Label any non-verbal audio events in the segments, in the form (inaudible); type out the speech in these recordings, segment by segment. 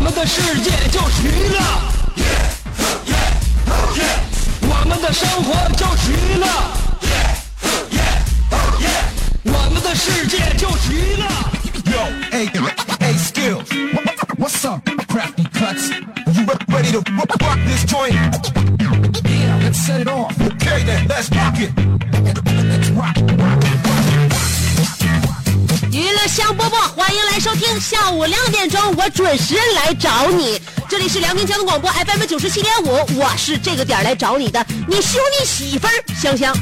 我们的世界就是娱乐，我们的生活就是娱乐，我们的世界就是娱乐。Yo, hey, hey, skills. What's up, crafty cuts? You ready to rock rock this joint? Yeah, let's set it off. Okay then, let's rock it. Let's rock, rock, rock. 娱乐香饽饽，欢迎来收听。下午两点钟，我准时来找你。这里是辽宁交通广播 FM 九十七点五，我是这个点来找你的，你兄弟媳妇儿香香。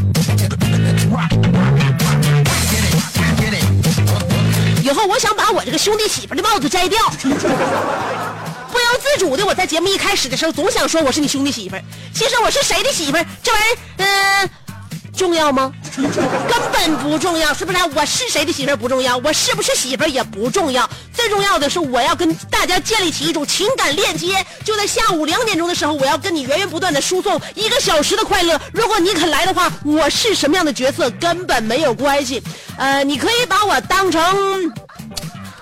以后我想把我这个兄弟媳妇的帽子摘掉。不由自主的，我在节目一开始的时候总想说我是你兄弟媳妇儿，其实我是谁的媳妇儿？这玩意儿，嗯、重要吗？根本不重要，是不是？我是谁的媳妇儿不重要，我是不是媳妇儿也不重要，最重要的是我要跟大家建立起一种情感链接。就在下午两点钟的时候，我要跟你源源不断的输送一个小时的快乐。如果你肯来的话，我是什么样的角色根本没有关系。呃，你可以把我当成。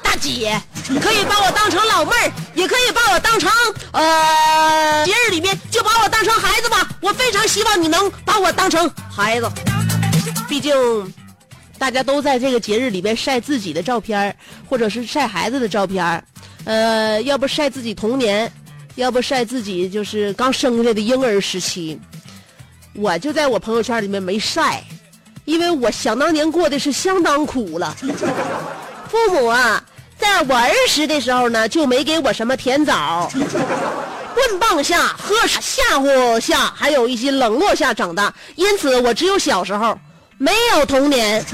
大姐，你可以把我当成老妹儿，也可以把我当成呃节日里面就把我当成孩子吧。我非常希望你能把我当成孩子，毕竟大家都在这个节日里边晒自己的照片儿或者是晒孩子的照片儿呃，要不晒自己童年，要不晒自己就是刚生下的婴儿时期。我就在我朋友圈里面没晒，因为我想当年过的是相当苦了。(laughs) 父母啊，在我儿时的时候呢，就没给我什么甜枣、棍棒下、喝茶吓唬下，还有一些冷落下长大，因此我只有小时候，没有童年。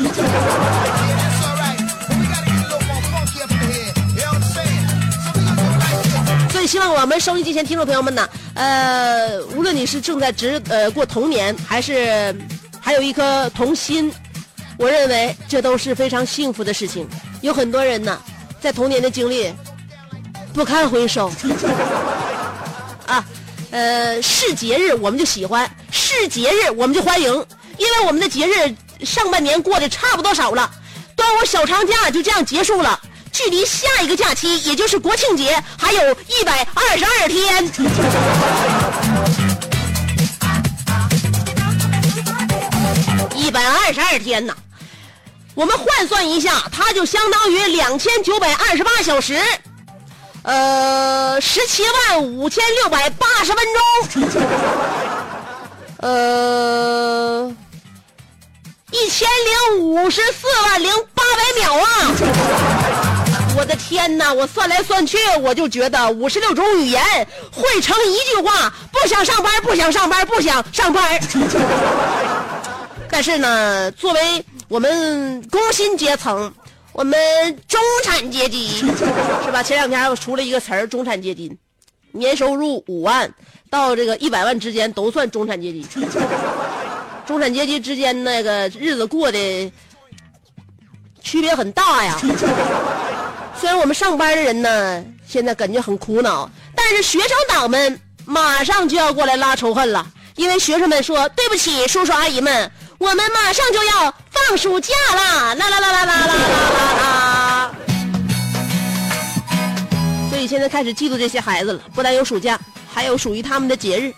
所以希望我们收音机前听众朋友们呢呃无论你是正在直呃过童年还是还有一颗童心我认为这都是非常幸福的事情。有很多人呢在童年的经历不堪回首。(laughs) 啊呃是节日我们就喜欢是节日我们就欢迎。因为我们的节日上半年过得差不多少了，端午小长假就这样结束了。距离下一个假期，也就是国庆节，还有一百二十二天。一百二十二天呐，我们换算一下，它就相当于两千九百二十八小时，呃，十七万五千六百八十分钟，呃，一千零五十四万零八百秒啊！我的天哪！我算来算去，我就觉得五十六种语言汇成一句话：不想上班，不想上班，不想上班。但是呢，作为我们工薪阶层，我们中产阶级是吧？前两天还出了一个词儿，中产阶级，年收入五万到这个一百万之间都算中产阶级。中产阶级之间那个日子过得区别很大呀。(laughs) 虽然我们上班的人呢，现在感觉很苦恼，但是学生党们马上就要过来拉仇恨了，因为学生们说：“对不起，叔叔阿姨们，我们马上就要放暑假啦！”啦啦啦啦啦啦啦啦啦！所以现在开始嫉妒这些孩子了，不但有暑假，还有属于他们的节日。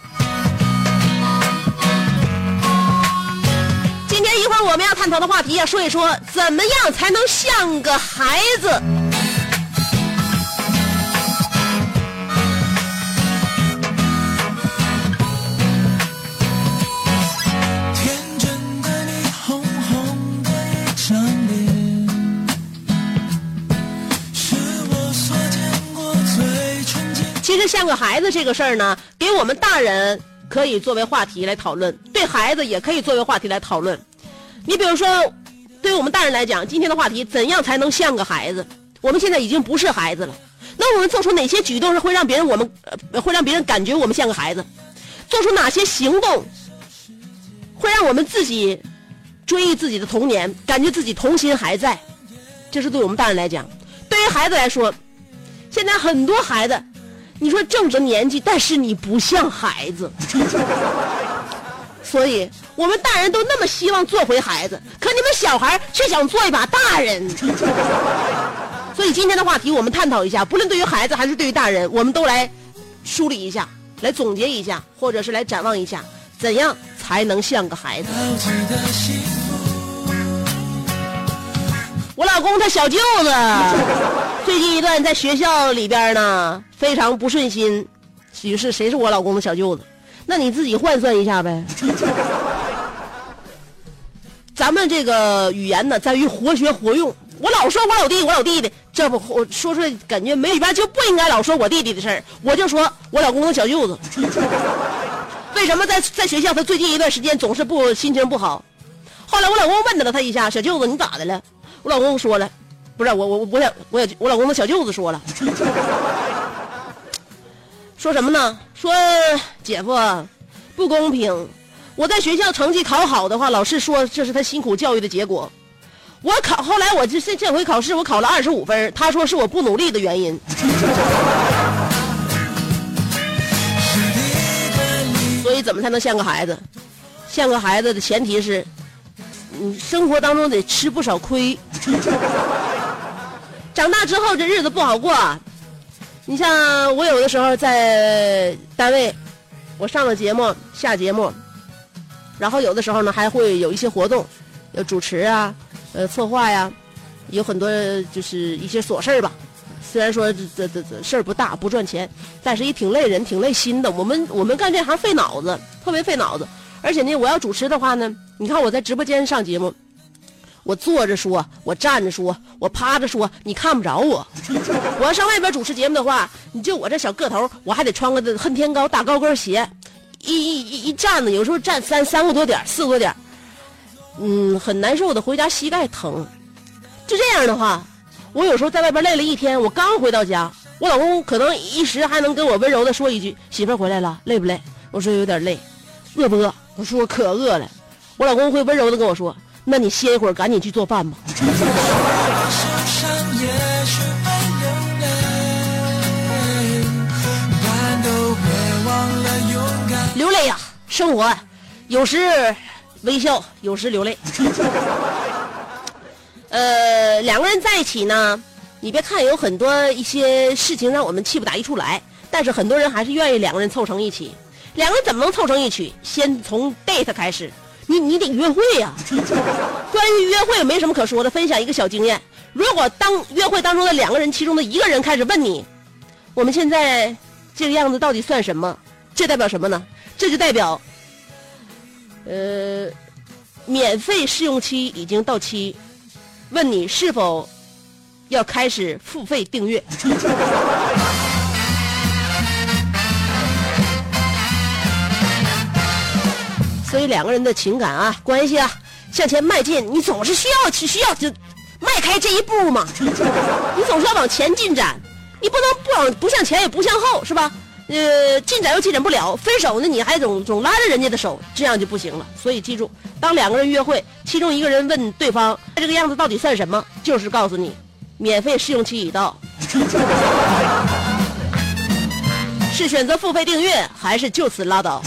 一会儿我们要探讨的话题啊，说一说怎么样才能像个孩子。其实像个孩子这个事儿呢，给我们大人可以作为话题来讨论，对孩子也可以作为话题来讨论。你比如说，对于我们大人来讲，今天的话题怎样才能像个孩子？我们现在已经不是孩子了。那我们做出哪些举动是会让别人我们会让别人感觉我们像个孩子？做出哪些行动会让我们自己追忆自己的童年，感觉自己童心还在？这是对我们大人来讲，对于孩子来说，现在很多孩子，你说正值年纪，但是你不像孩子。所以，我们大人都那么希望做回孩子，可你们小孩却想做一把大人。(laughs) 所以今天的话题，我们探讨一下，不论对于孩子还是对于大人，我们都来梳理一下，来总结一下，或者是来展望一下，怎样才能像个孩子。我老公他小舅子 (laughs) 最近一段在学校里边呢非常不顺心，于是谁是我老公的小舅子？那你自己换算一下呗。(laughs) 咱们这个语言呢，在于活学活用。我老说我老弟，我老弟弟，这不我说出来感觉没里边就不应该老说我弟弟的事儿，我就说我老公的小舅子。(laughs) 为什么在在学校他最近一段时间总是不心情不好？后来我老公问了他一下，小舅子你咋的了？我老公说了，不是我我我小我我老公的小舅子说了，说什么呢？说姐夫不公平，我在学校成绩考好的话，老师说这是他辛苦教育的结果。我考后来我这这这回考试我考了二十五分，他说是我不努力的原因。所以怎么才能像个孩子？像个孩子的前提是，你生活当中得吃不少亏。长大之后这日子不好过啊。你像我有的时候在单位，我上了节目下节目，然后有的时候呢还会有一些活动，有主持啊，呃策划呀，有很多就是一些琐事儿吧。虽然说这这这这事儿不大不赚钱，但是也挺累人挺累心的。我们我们干这行费脑子，特别费脑子。而且呢，我要主持的话呢，你看我在直播间上节目，我坐着说，我站着说，我趴着说，你看不着我。(laughs) 我要上外边主持节目的话，你就我这小个头，我还得穿个恨天高大高跟鞋，一一一一站呢，有时候站三三个多点四个多点嗯，很难受的，回家膝盖疼。就这样的话，我有时候在外边累了一天，我刚回到家，我老公可能一时还能跟我温柔的说一句：“媳妇回来了，累不累？”我说有点累，饿不饿？我说我可饿了。我老公会温柔的跟我说：“那你歇一会儿，赶紧去做饭吧。”流泪，呀、生活有时微笑，有时流泪。呃，两个人在一起呢，你别看有很多一些事情让我们气不打一处来，但是很多人还是愿意两个人凑成一起。两个人怎么能凑成一起？先从 date 开始，你你得约会呀、关于约会没什么可说的，分享一个小经验。如果当约会当中的两个人其中的一个人开始问你，我们现在这个样子到底算什么？这代表什么呢？这就代表，呃，免费试用期已经到期，问你是否要开始付费订阅。所以两个人的情感啊、关系啊向前迈进，你总是需要去需要就迈开这一步嘛，(laughs) 你总是要往前进展，你不能不往不向前也不向后，是吧？呃，进展又进展不了，分手呢你还总总拉着人家的手，这样就不行了。所以记住，当两个人约会，其中一个人问对方这个样子到底算什么，就是告诉你，免费试用期已到。(laughs) 是选择付费订阅，还是就此拉倒？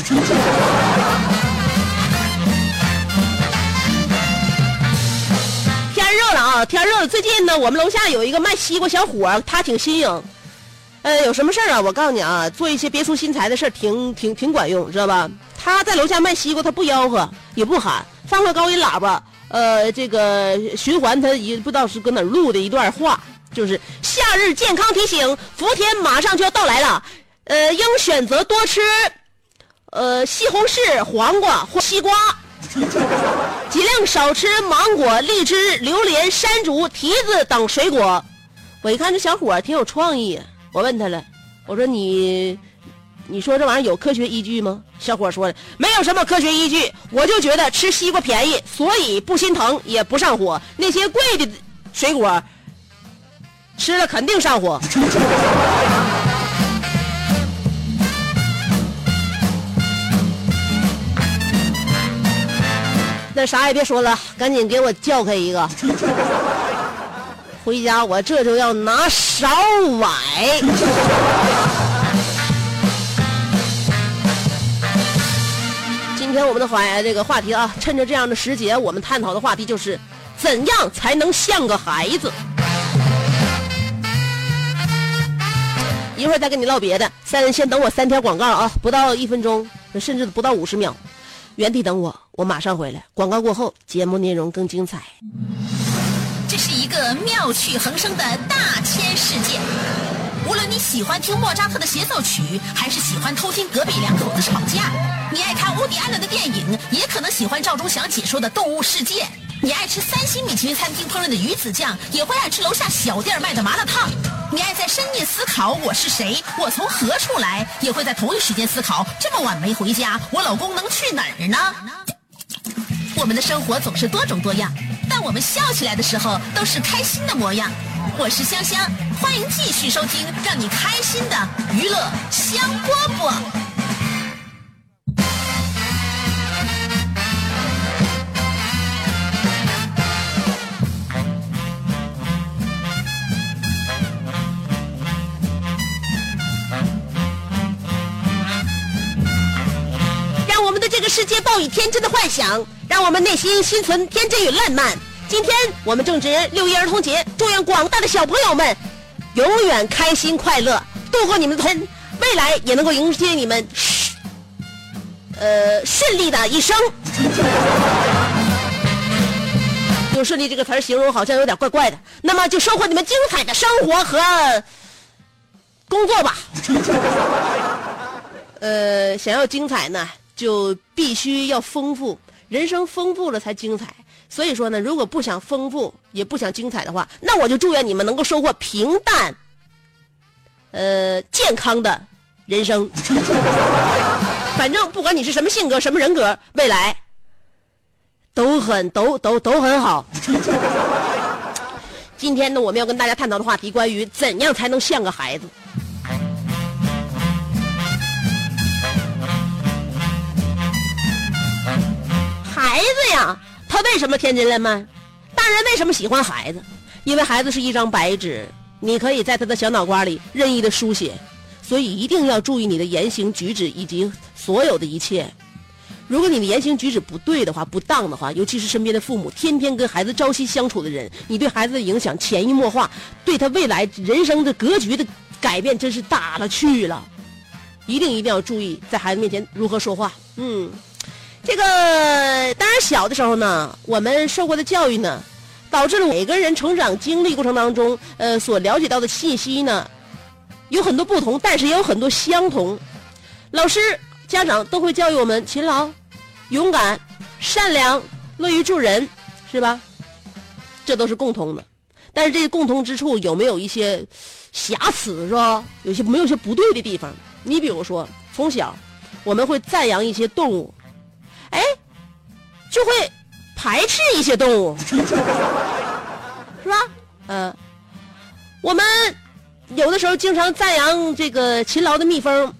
啊，天热了。最近呢，我们楼下有一个卖西瓜小伙，他挺新颖。呃，有什么事儿啊？我告诉你啊，做一些别出心裁的事儿，挺挺挺管用，知道吧？他在楼下卖西瓜，他不吆喝，也不喊，放个高音喇叭，呃，这个循环他一不知道是搁哪录的一段话，就是夏日健康提醒，伏天马上就要到来了，呃，应选择多吃，呃，西红柿、黄瓜或西瓜。(laughs) 尽量少吃芒果、荔枝、榴莲、山竹、提子等水果。我一看这小伙挺有创意，我问他了，我说你，你说这玩意儿有科学依据吗？小伙说了，没有什么科学依据，我就觉得吃西瓜便宜，所以不心疼也不上火。那些贵的水果，吃了肯定上火。那啥也别说了，赶紧给我叫开一个。回家我这就要拿勺崴。今天我们的话这个话题啊，趁着这样的时节，我们探讨的话题就是怎样才能像个孩子。一会儿再跟你唠别的，三先等我三条广告啊，不到一分钟，甚至不到五十秒，原地等我，我马上回来。广告过后，节目内容更精彩。这是一个妙趣横生的大千世界。无论你喜欢听莫扎特的协奏曲，还是喜欢偷听隔壁两口子吵架，你爱看乌迪安伦的电影，也可能喜欢赵忠祥解说的《动物世界》。你爱吃三星米其林餐厅烹饪的鱼子酱，也会爱吃楼下小店卖的麻辣烫。你爱在深夜思考我是谁，我从何处来，也会在同一时间思考这么晚没回家，我老公能去哪儿呢？我们的生活总是多种多样，但我们笑起来的时候都是开心的模样。我是香香，欢迎继续收听让你开心的娱乐香饽饽。让我们的这个世界抱以天真的幻想，让我们内心心存天真与烂漫。今天我们正值六一儿童节，祝愿广大的小朋友们永远开心快乐，度过你们的春，未来也能够迎接你们，呃，顺利的一生。(laughs) 用“顺利”这个词形容好像有点怪怪的，那么就收获你们精彩的生活和工作吧。(laughs) 呃，想要精彩呢，就必须要丰富，人生丰富了才精彩。所以说呢，如果不想丰富，也不想精彩的话，那我就祝愿你们能够收获平淡、呃健康的人生。(laughs) 反正不管你是什么性格、什么人格，未来都很都都都很好。(laughs) 今天呢，我们要跟大家探讨的话题，关于怎样才能像个孩子。孩子呀，他为什么天真烂漫？大人为什么喜欢孩子？因为孩子是一张白纸，你可以在他的小脑瓜里任意的书写，所以一定要注意你的言行举止以及所有的一切。如果你的言行举止不对的话，不当的话，尤其是身边的父母，天天跟孩子朝夕相处的人，你对孩子的影响潜移默化，对他未来人生的格局的改变真是大了去了。一定一定要注意在孩子面前如何说话。嗯。这个当然，小的时候呢，我们受过的教育呢，导致了每个人成长经历过程当中，呃，所了解到的信息呢，有很多不同，但是也有很多相同。老师、家长都会教育我们勤劳、勇敢、善良、乐于助人，是吧？这都是共同的。但是这些共同之处有没有一些瑕疵，是吧？有些没有些不对的地方。你比如说，从小我们会赞扬一些动物。哎，就会排斥一些动物，(laughs) 是吧？嗯，我们有的时候经常赞扬这个勤劳的蜜蜂，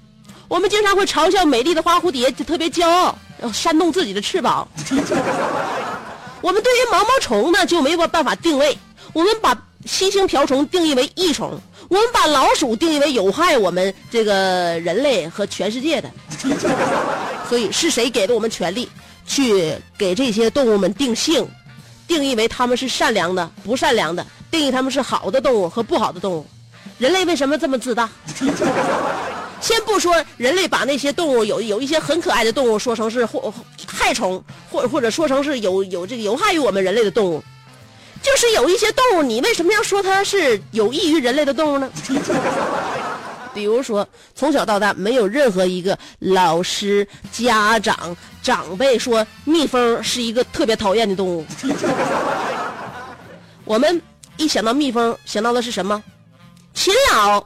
我们经常会嘲笑美丽的花蝴蝶，就特别骄傲，扇动自己的翅膀。(laughs) 我们对于毛毛虫呢，就没有办法定位，我们把吸星瓢虫定义为益虫，我们把老鼠定义为有害我们这个人类和全世界的。所以是谁给的我们权利，去给这些动物们定性，定义为它们是善良的、不善良的，定义它们是好的动物和不好的动物？人类为什么这么自大？(laughs) 先不说人类把那些动物有有一些很可爱的动物说成是或害虫，或或者说成是有有这个有害于我们人类的动物，就是有一些动物，你为什么要说它是有益于人类的动物呢？比如说，从小到大，没有任何一个老师、家长、长辈说蜜蜂是一个特别讨厌的动物。(laughs) 我们一想到蜜蜂，想到的是什么？勤劳、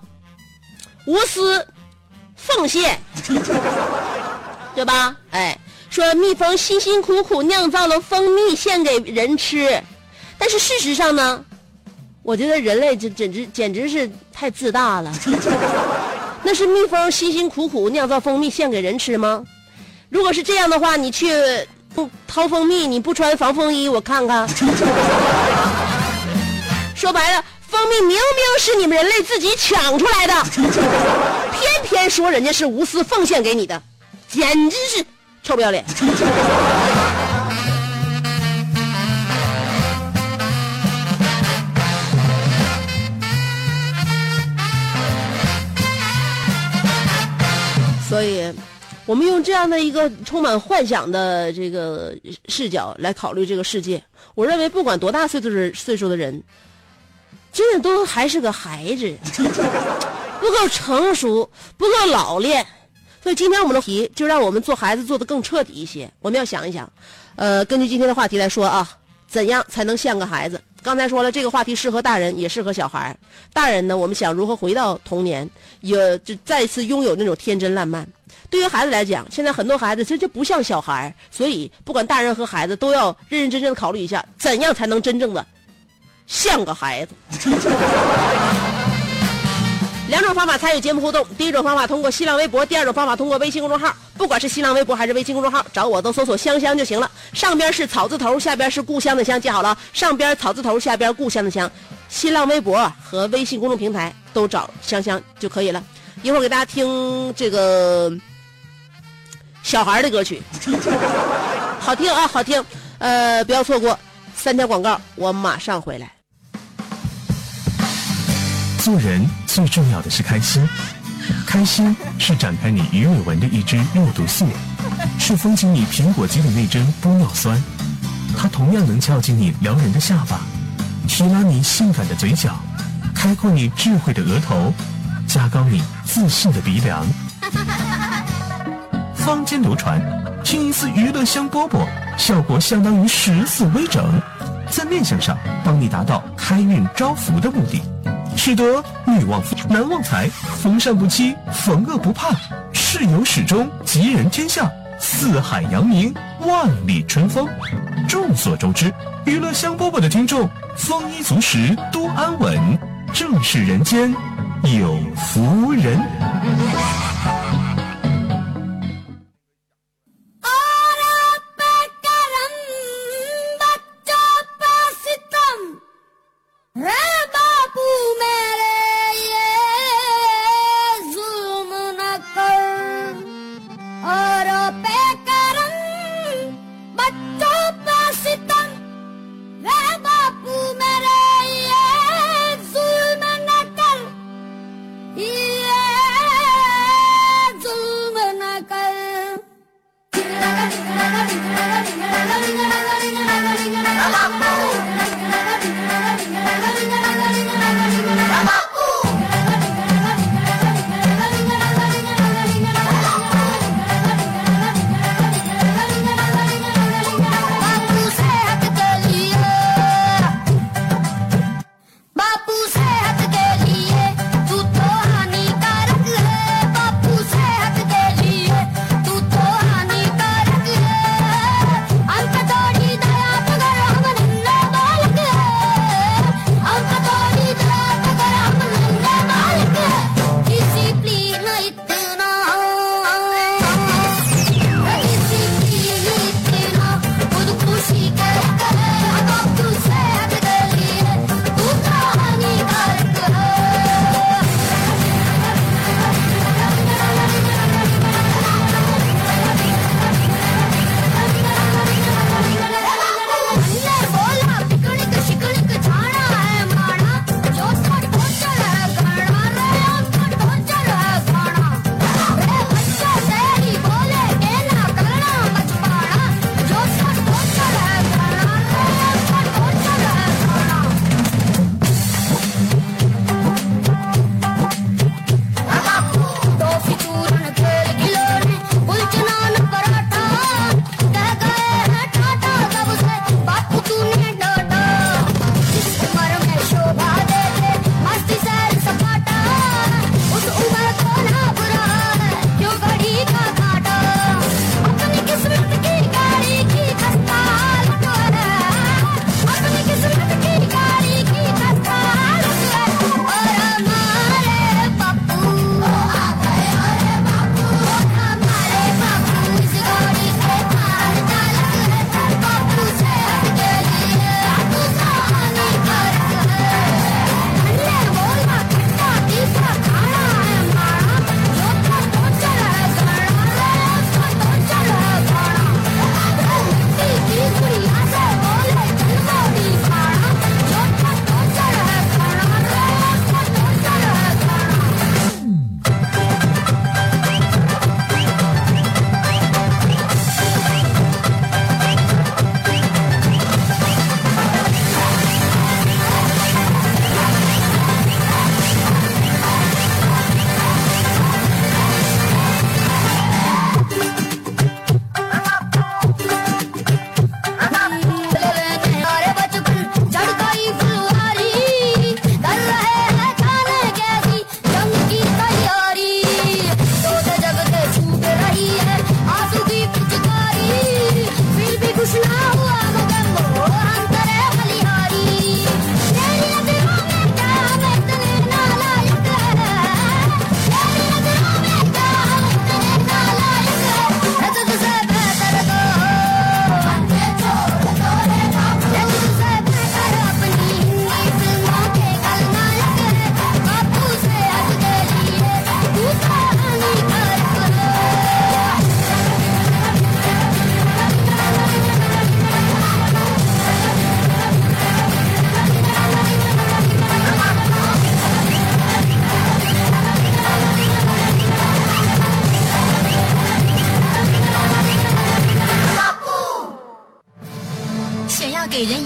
无私、奉献，(laughs) 对吧？哎，说蜜蜂辛辛苦苦酿造了蜂蜜献给人吃，但是事实上呢，我觉得人类这简直简直是太自大了。(laughs) 那是蜜蜂辛辛苦苦酿造蜂蜜献给人吃吗？如果是这样的话，你去不掏蜂蜜，你不穿防风衣，我看看。(laughs) 说白了，蜂蜜明明是你们人类自己抢出来的，偏偏说人家是无私奉献给你的，简直是臭不要脸。我们用这样的一个充满幻想的这个视角来考虑这个世界。我认为，不管多大岁数岁数的人，真的都还是个孩子，(laughs) 不够成熟，不够老练。所以，今天我们的题就让我们做孩子做的更彻底一些。我们要想一想，呃，根据今天的话题来说啊，怎样才能像个孩子？刚才说了，这个话题适合大人，也适合小孩。大人呢，我们想如何回到童年，也就再次拥有那种天真烂漫。对于孩子来讲，现在很多孩子其实就不像小孩，所以不管大人和孩子都要认认真真的考虑一下，怎样才能真正的像个孩子。(laughs) 两种方法参与节目互动，第一种方法通过新浪微博，第二种方法通过微信公众号。不管是新浪微博还是微信公众号，找我都搜索“香香”就行了。上边是草字头，下边是故乡的乡，记好了。上边草字头，下边故乡的乡。新浪微博和微信公众平台都找香香就可以了。一会儿给大家听这个小孩的歌曲，(laughs) 好听啊，好听。呃，不要错过三条广告，我马上回来。做人最重要的是开心，开心是展开你鱼尾纹的一支肉毒素，是封紧你苹果肌的那针玻尿酸，它同样能翘起你撩人的下巴，提拉你性感的嘴角，开阔你智慧的额头，加高你自信的鼻梁。坊间流传，听一次娱乐香饽饽，效果相当于十次微整，在面相上帮你达到开运招福的目的。使得女旺夫，男旺财，逢善不欺，逢恶不怕，事有始终，吉人天下，四海扬名，万里春风。众所周知，娱乐香饽饽的听众丰衣足食，多安稳，正是人间有福人。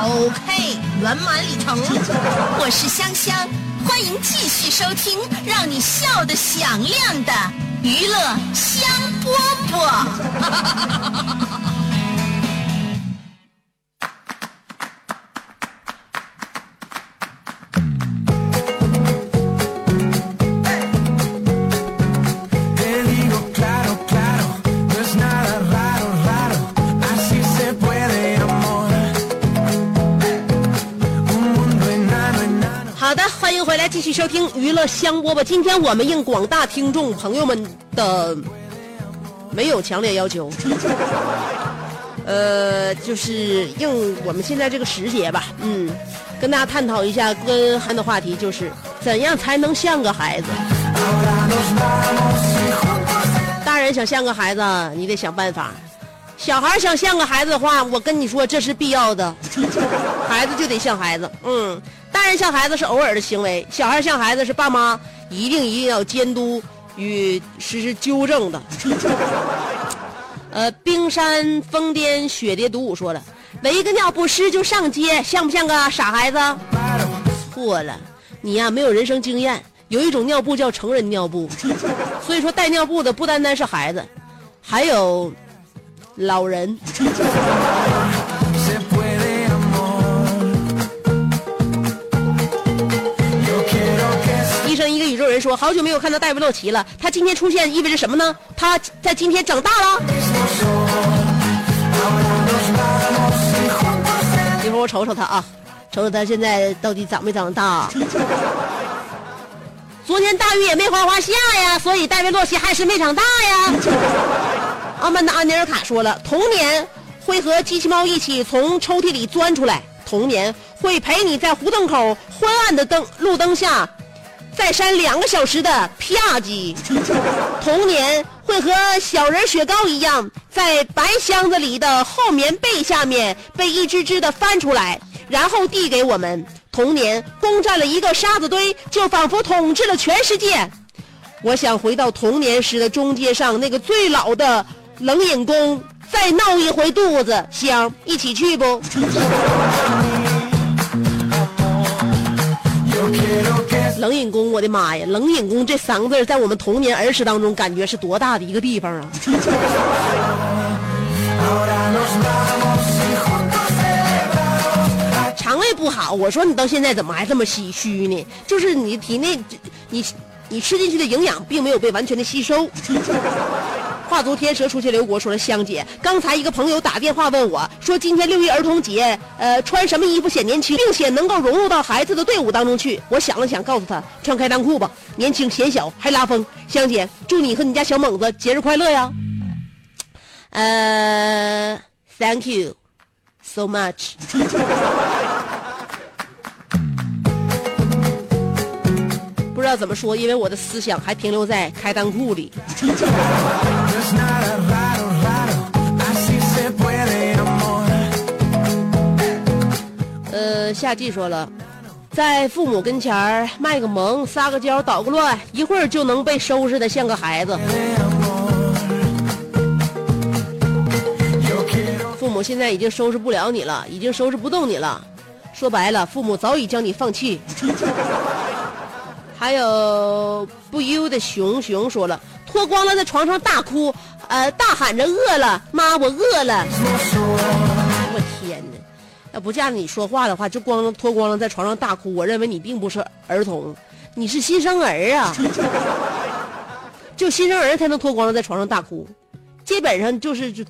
OK，圆满礼成。我是香香，欢迎继续收听让你笑得响亮的娱乐香饽饽。继续收听娱乐香饽饽。今天我们应广大听众朋友们的没有强烈要求，(laughs) 呃，就是应我们现在这个时节吧，嗯，跟大家探讨一下跟韩的话题，就是怎样才能像个孩子。大人想像个孩子，你得想办法；小孩想像个孩子的话，我跟你说这是必要的，(laughs) 孩子就得像孩子。嗯，大人像孩子是偶尔的行为，小孩像孩子是爸妈一定一定要监督与实施纠正的。(laughs) 呃，冰山疯癫雪蝶独舞说了，围一个尿不湿就上街，像不像个傻孩子？错了，你呀、没有人生经验。有一种尿布叫成人尿布，所以说带尿布的不单单是孩子，还有老人。医生一个宇宙人说，好久没有看到戴维洛奇了，他今天出现意味着什么呢？他在今天长大了。一会儿我瞅瞅他啊，瞅瞅他现在到底长没长大。昨天大雨也没哗哗下呀，所以戴维洛奇还是没长大呀。阿曼达·安尼尔卡说了，童年会和机器猫一起从抽屉里钻出来，童年会陪你在胡同口昏暗的灯路灯下再扇两个小时的啪叽，(laughs) 童年会和小人雪糕一样，在白箱子里的厚棉被下面被一只只的翻出来，然后递给我们。童年攻占了一个沙子堆，就仿佛统治了全世界。我想回到童年时的中街上那个最老的冷饮宫，再闹一回肚子，香，一起去不？冷饮宫，我的妈呀！冷饮宫这三个字在我们童年儿时当中，感觉是多大的一个地方啊！肠胃不好，我说你到现在怎么还这么唏嘘呢？就是你体内，你你吃进去的营养并没有被完全的吸收。画足天蛇出去留国说了，香姐，刚才一个朋友打电话问我说，今天六一儿童节，呃，穿什么衣服显年轻，并且能够融入到孩子的队伍当中去？我想了想，告诉他穿开裆裤吧，年轻显小还拉风。香姐，祝你和你家小猛子节日快乐呀！呃，Thank you so much。道怎么说，因为我的思想还停留在开裆裤里。(laughs) 呃，夏季说了，在父母跟前儿卖个萌、撒个娇、捣个乱，一会儿就能被收拾的像个孩子。父母现在已经收拾不了你了，已经收拾不动你了。说白了，父母早已将你放弃。还有不忧的熊熊说了，脱光了在床上大哭，呃，大喊着饿了，妈，我饿了。我天哪！要不架着你说话的话，就光脱光了在床上大哭，我认为你并不是儿童，你是新生儿啊！就新生儿才能脱光了在床上大哭，基本上就是就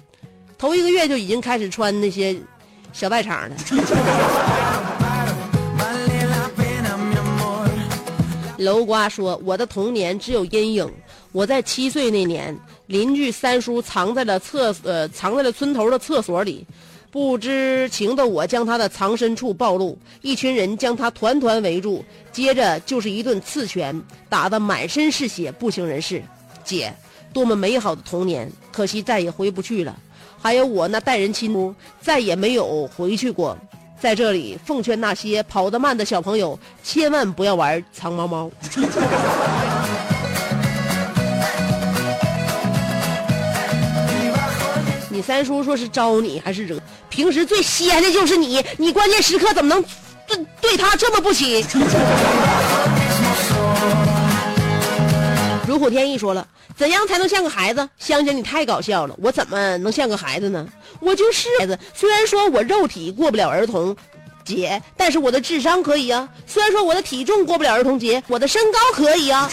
头一个月就已经开始穿那些小外场了。楼瓜说：“我的童年只有阴影。我在七岁那年，邻居三叔藏在了厕呃藏在了村头的厕所里，不知情的我将他的藏身处暴露，一群人将他团团围住，接着就是一顿刺拳，打得满身是血，不省人事。姐，多么美好的童年，可惜再也回不去了。还有我那待人亲屋，再也没有回去过。”在这里奉劝那些跑得慢的小朋友，千万不要玩藏猫猫。(laughs) 你三叔说是招你还是惹？平时最闲的就是你，你关键时刻怎么能对对他这么不起？如虎添翼说了，怎样才能像个孩子？香姐，你太搞笑了，我怎么能像个孩子呢？我就是孩子，虽然说我肉体过不了儿童节，但是我的智商可以啊。虽然说我的体重过不了儿童节，我的身高可以啊。(laughs)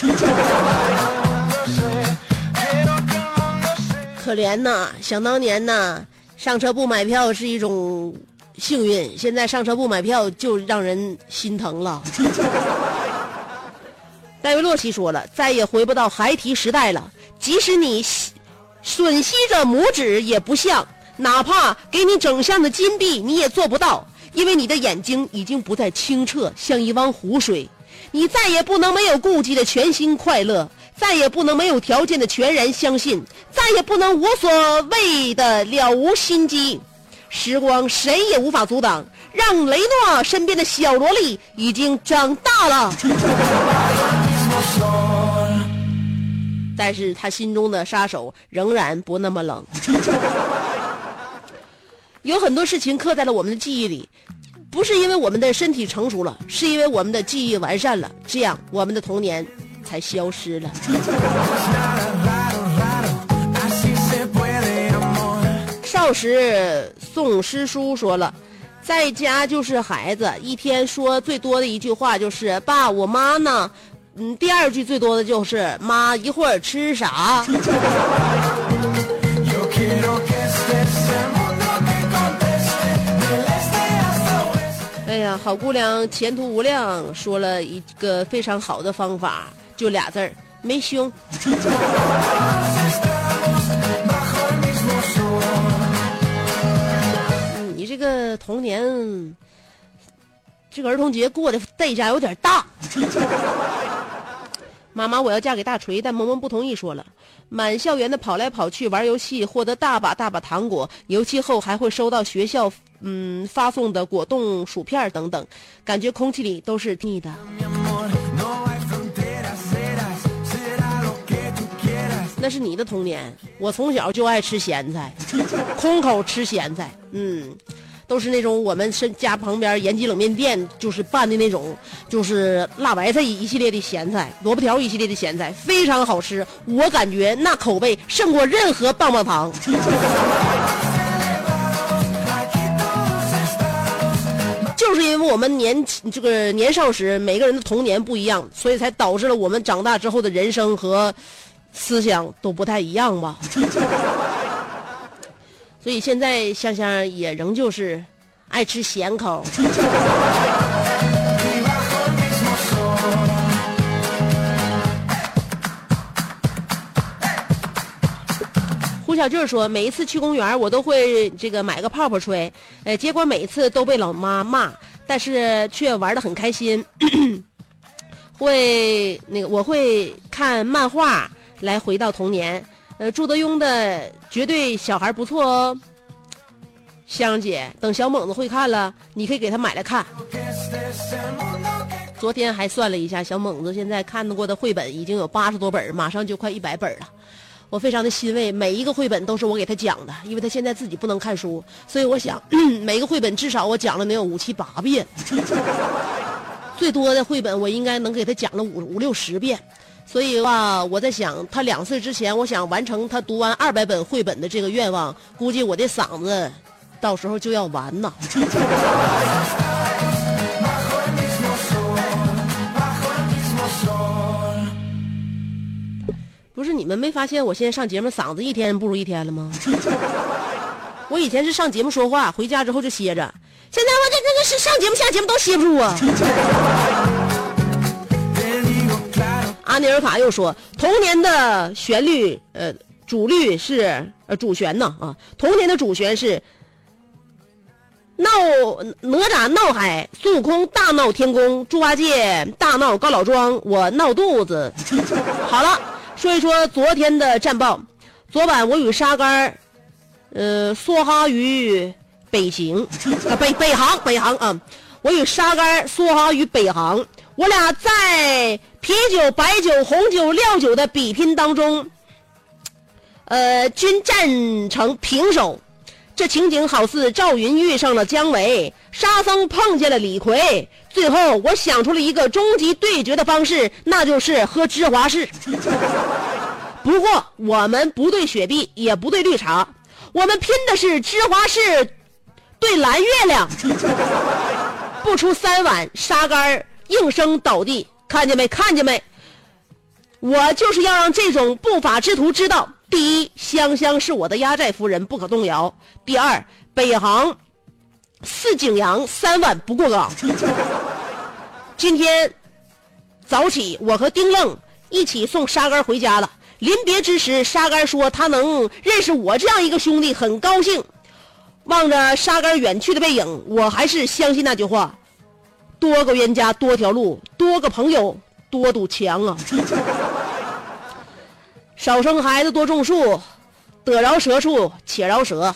可怜呐，想当年呐，上车不买票是一种幸运，现在上车不买票就让人心疼了。戴维洛奇说了，再也回不到孩提时代了。即使你吮吸着拇指也不像，哪怕给你整箱的金币，你也做不到，因为你的眼睛已经不再清澈，像一汪湖水。你再也不能没有顾忌的全心快乐，再也不能没有条件的全然相信，再也不能无所谓的了无心机。时光谁也无法阻挡，让雷诺身边的小萝莉已经长大了。但是他心中的杀手仍然不那么冷。(laughs) 有很多事情刻在了我们的记忆里，不是因为我们的身体成熟了，是因为我们的记忆完善了，这样我们的童年才消失了。少时宋师叔说了，在家就是孩子，一天说最多的一句话就是“爸，我妈呢？”嗯，第二句最多的就是“妈，一会儿吃啥？”哎呀，好姑娘前途无量，说了一个非常好的方法，就俩字儿：没胸。你这个童年，这个儿童节过的代价有点大。妈妈，我要嫁给大锤，但萌萌不同意，说了，满校园的跑来跑去玩游戏，获得大把大把糖果，游戏后还会收到学校嗯发送的果冻、薯片等等，感觉空气里都是腻的。那是你的童年，我从小就爱吃咸菜，空口吃咸菜，嗯。都是那种我们是家旁边延吉冷面店就是拌的那种，就是辣白菜一系列的咸菜，萝卜条一系列的咸菜，非常好吃。我感觉那口味胜过任何棒棒糖。(laughs) 就是因为我们年这个年少时每个人的童年不一样，所以才导致了我们长大之后的人生和思想都不太一样吧。所以现在香香也仍旧是爱吃咸口。(laughs) 胡小俊说：“每一次去公园，我都会这个买个泡泡吹，呃，结果每一次都被老妈骂，但是却玩的很开心。(coughs) 会那个我会看漫画来回到童年。”呃，朱德庸的绝对小孩不错哦，香姐，等小猛子会看了，你可以给他买来看。昨天还算了一下，小猛子现在看到过的绘本已经有八十多本，马上就快一百本了。我非常的欣慰，每一个绘本都是我给他讲的，因为他现在自己不能看书，所以我想 (clears throat) 每个绘本至少我讲了能有五七八遍，(laughs) 最多的绘本我应该能给他讲了五五六十遍。所以话，我在想，他两岁之前，我想完成他读完二百本绘本的这个愿望，估计我的嗓子到时候就要完呐。(laughs) 不是你们没发现我现在上节目嗓子一天不如一天了吗？(laughs) 我以前是上节目说话，回家之后就歇着，现在我这这这是上节目下节目都歇不住啊。阿尼尔卡又说，童年的旋律，呃，主律是呃主旋呢啊，童年的主旋是闹哪吒闹海，孙悟空大闹天宫，猪八戒大闹高老庄，我闹肚子。(laughs) 好了，说一说昨天的战报。昨晚我与沙杆儿，呃，梭哈于北行，啊北北航北航啊，我与沙杆儿梭哈于北航，我俩在啤酒、白酒、红酒、料酒的比拼当中，呃，均战成平手。这情景好似赵云遇上了姜维，沙僧碰见了李逵。最后，我想出了一个终极对决的方式，那就是喝芝华士。(laughs) 不过，我们不对雪碧，也不对绿茶，我们拼的是芝华士对蓝月亮。不出三碗，沙杆应声倒地。看见没？看见没？我就是要让这种不法之徒知道：第一，香香是我的压寨夫人，不可动摇；第二，北航四景阳三碗不过岗。今天早起，我和丁愣一起送沙杆回家了。临别之时，沙杆说他能认识我这样一个兄弟，很高兴。望着沙杆远去的背影，我还是相信那句话：多个冤家多条路，多个朋友多堵墙啊。少生孩子多种树，得饶舌处且饶舌。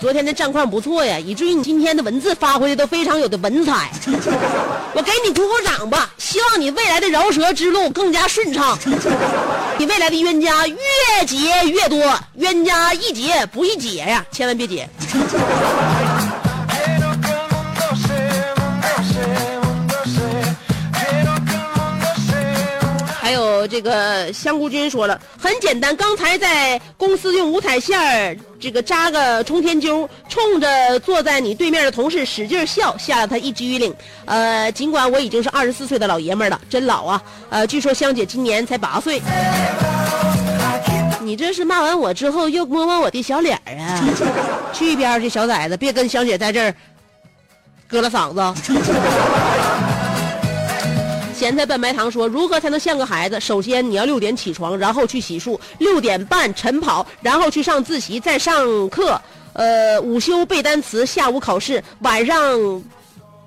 昨天的战况不错呀，以至于你今天的文字发挥的都非常有的文采。(laughs) 我给你鼓鼓掌吧，希望你未来的饶舌之路更加顺畅，你未来的冤家越结越多，冤家易结不易解呀，千万别结。这个香菇君说了，很简单，刚才在公司用五彩线儿这个扎个冲天揪，冲着坐在你对面的同事使劲笑，吓了他一激灵。呃，尽管我已经是二十四岁的老爷们儿了，真老啊。呃，据说香姐今年才八岁。你这是骂完我之后又摸摸我的小脸儿啊？(laughs) 去一边去，小崽子，别跟香姐在这儿割了嗓子。咸菜拌白糖说：“如何才能像个孩子？首先你要六点起床，然后去洗漱，六点半晨跑，然后去上自习，再上课。呃，午休背单词，下午考试，晚上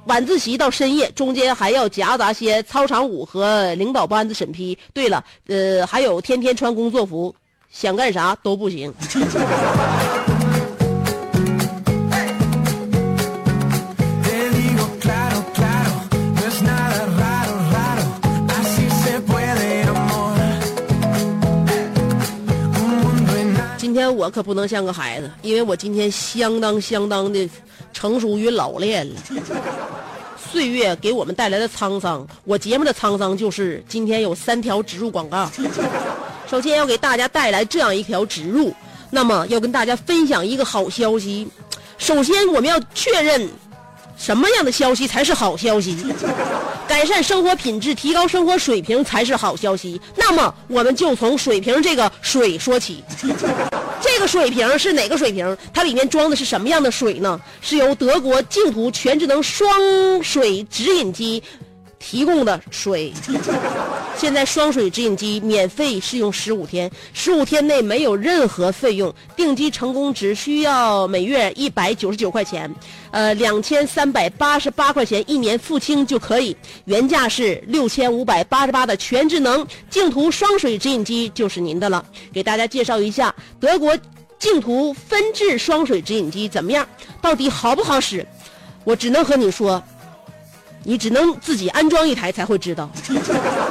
晚自习到深夜，中间还要夹杂些操场舞和领导班子审批。对了，呃，还有天天穿工作服，想干啥都不行。(laughs) ”今天我可不能像个孩子，因为我今天相当相当的成熟与老练了。岁月给我们带来的沧桑，我节目的沧桑就是今天有三条植入广告。首先要给大家带来这样一条植入，那么要跟大家分享一个好消息。首先我们要确认什么样的消息才是好消息？(laughs) 改善生活品质、提高生活水平才是好消息。那么我们就从水瓶这个水说起。(laughs) 这个水瓶是哪个水瓶？它里面装的是什么样的水呢？是由德国净土全智能双水直饮机提供的水。现在双水直饮机免费试用十五天，十五天内没有任何费用，订机成功只需要每月一百九十九块钱，呃，两千三百八十八块钱一年付清就可以，原价是六千五百八十八的全智能净土双水直饮机就是您的了。给大家介绍一下德国净土分制双水直饮机怎么样？到底好不好使？我只能和你说，你只能自己安装一台才会知道。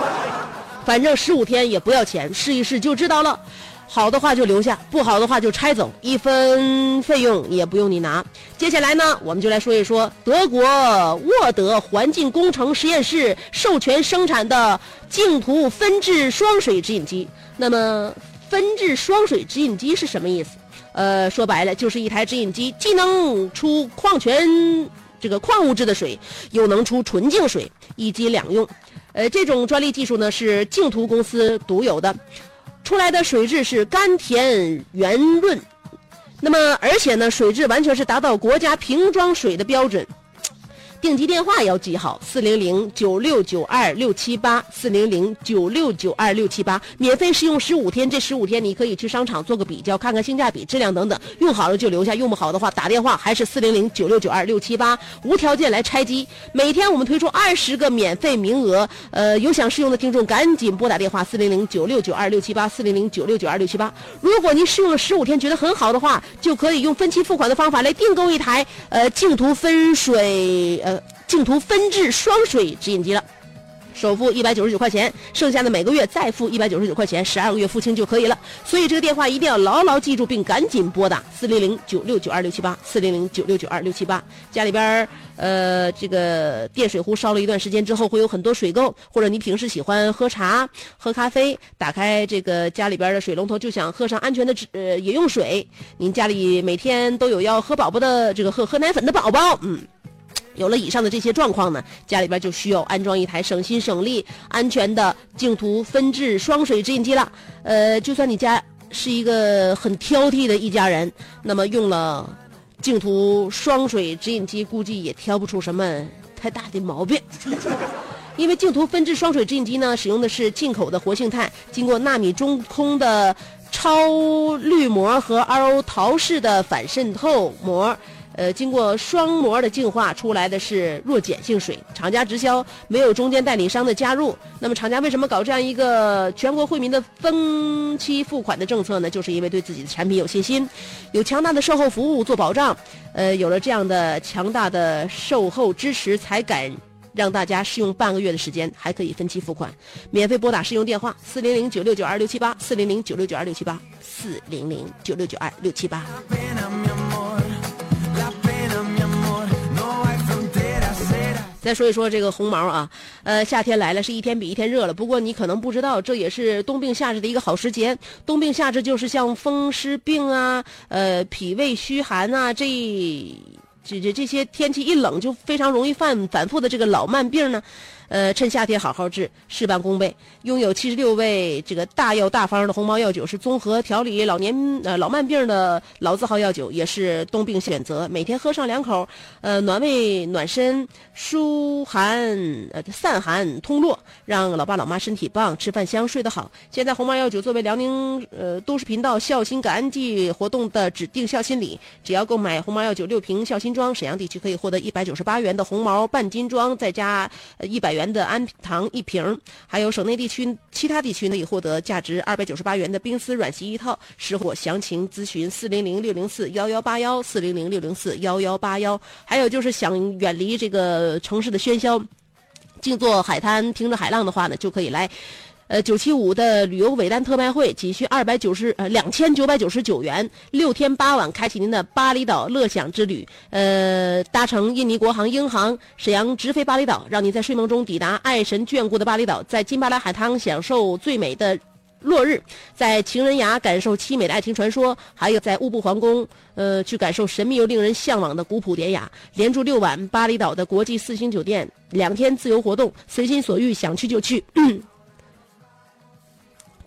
(laughs) 反正十五天也不要钱，试一试就知道了。好的话就留下，不好的话就拆走，一分费用也不用你拿。接下来呢，我们就来说一说德国沃德环境工程实验室授权生产的净土分制双水直饮机。那么，分制双水直饮机是什么意思？呃，说白了就是一台直饮机，既能出矿泉这个矿物质的水，又能出纯净水，一机两用。呃，这种专利技术呢是净土公司独有的，出来的水质是甘甜圆润，那么而且呢水质完全是达到国家瓶装水的标准。定机电话要记好，四零零九六九二六七八，四零零九六九二六七八，免费试用十五天。这十五天你可以去商场做个比较，看看性价比、质量等等。用好了就留下，用不好的话打电话还是四零零九六九二六七八，无条件来拆机。每天我们推出二十个免费名额，呃，有想试用的听众赶紧拨打电话四零零九六九二六七八，四零零九六九二六七八。如果您试用了十五天觉得很好的话，就可以用分期付款的方法来订购一台呃净图分水呃净图分制双水直饮机了。首付一百九十九块钱，剩下的每个月再付一百九十九块钱，十二个月付清就可以了。所以这个电话一定要牢牢记住，并赶紧拨打四零零九六九二六七八，四零零九六九二六七八。家里边儿呃这个电水壶烧了一段时间之后，会有很多水垢，或者你平时喜欢喝茶、喝咖啡，打开这个家里边的水龙头就想喝上安全的呃饮用水。您家里每天都有要喝宝宝的这个喝喝奶粉的宝宝，嗯。有了以上的这些状况呢，家里边就需要安装一台省心省力、安全的净图分制双水直饮机了。呃，就算你家是一个很挑剔的一家人，那么用了净图双水直饮机，估计也挑不出什么太大的毛病。(laughs) 因为净图分制双水直饮机呢，使用的是进口的活性炭，经过纳米中空的超滤膜和 RO 陶式的反渗透膜。呃，经过双膜的净化出来的是弱碱性水，厂家直销，没有中间代理商的加入。那么厂家为什么搞这样一个全国惠民的分期付款的政策呢？就是因为对自己的产品有信心，有强大的售后服务做保障。呃，有了这样的强大的售后支持，才敢让大家试用半个月的时间，还可以分期付款，免费拨打试用电话四零零九六九二六七八，四零零九六九二六七八，四零零九六九二六七八。再说一说这个红毛啊，呃，夏天来了，是一天比一天热了。不过你可能不知道，这也是冬病夏治的一个好时间。冬病夏治就是像风湿病啊，呃，脾胃虚寒啊，这这这这些天气一冷就非常容易犯反复的这个老慢病呢。呃，趁夏天好好治，事半功倍。拥有七十六味这个大药大方的红毛药酒，是综合调理老年呃老慢病的老字号药酒，也是冬病选择。每天喝上两口，呃，暖胃暖身，疏寒呃散寒通络，让老爸老妈身体棒，吃饭香，睡得好。现在红毛药酒作为辽宁呃都市频道孝心感恩季活动的指定孝心礼，只要购买红毛药酒六瓶孝心装，沈阳地区可以获得一百九十八元的红毛半斤装，再加呃一百元。的氨糖一瓶，还有省内地区其他地区呢，已获得价值二百九十八元的冰丝软席一套。识货详情咨询四零零六零四幺幺八幺四零零六零四幺幺八幺。还有就是想远离这个城市的喧嚣，静坐海滩听着海浪的话呢，就可以来。呃，九七五的旅游尾单特卖会，仅需二百九十呃两千九百九十九元，六天八晚，开启您的巴厘岛乐享之旅。呃，搭乘印尼国航英航沈阳直飞巴厘岛，让你在睡梦中抵达爱神眷顾的巴厘岛，在金巴拉海滩享受最美的落日，在情人崖感受凄美的爱情传说，还有在乌布皇宫，呃，去感受神秘又令人向往的古朴典雅。连住六晚巴厘岛的国际四星酒店，两天自由活动，随心所欲，想去就去。(clears throat)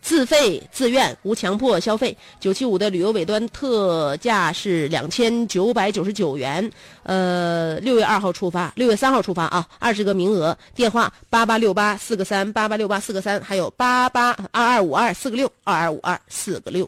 自费自愿无强迫消费，九七五的旅游尾端特价是两千九百九十九元。呃，六月二号出发，六月三号出发啊，二十个名额。电话八八六八四个三八八六八四个三，还有八八二二五二四个六二二五二四个六。